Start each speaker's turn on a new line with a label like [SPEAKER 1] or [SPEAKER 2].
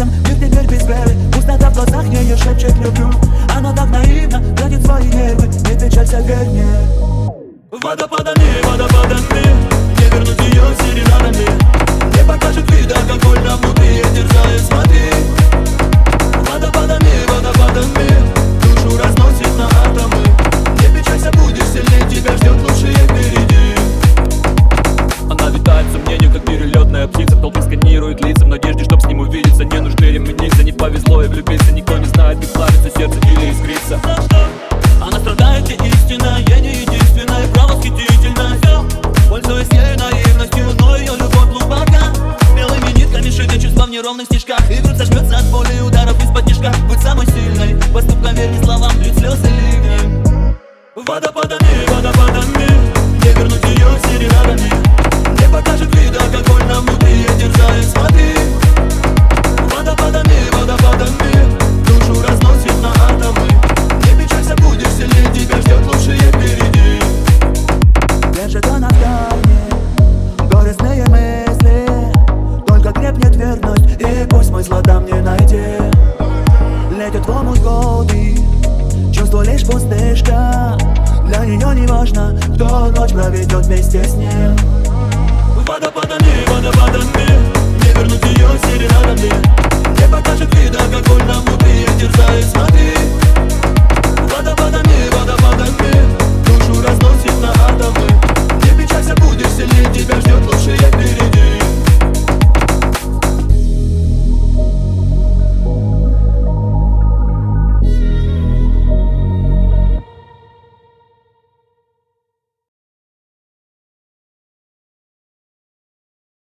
[SPEAKER 1] светом, мир теперь без веры. Пустота в глазах ее шепчет люблю. Она так наивна, тратит свои нервы Не печалься, верь мне.
[SPEAKER 2] Водопадами, перелетная птица Толпы сканирует лица. В надежде, чтоб с ним увидеться. Не нужны ременицы, не повезло и влюбиться. Никто не знает, как плавится сердце или искрится. Она страдает, и истина, я не единственная. Право восхитительно, Пользуясь ею наивностью, но ее любовь глубока. Белыми нитками шиты чувства в неровных стежках. И грудь сожмется от боли ударов из-под тяжка. Будь самой сильной,
[SPEAKER 1] смысла там не найти Летят в омут годы Чувство лишь пустышка. Для нее не важно Кто ночь проведет вместе с ним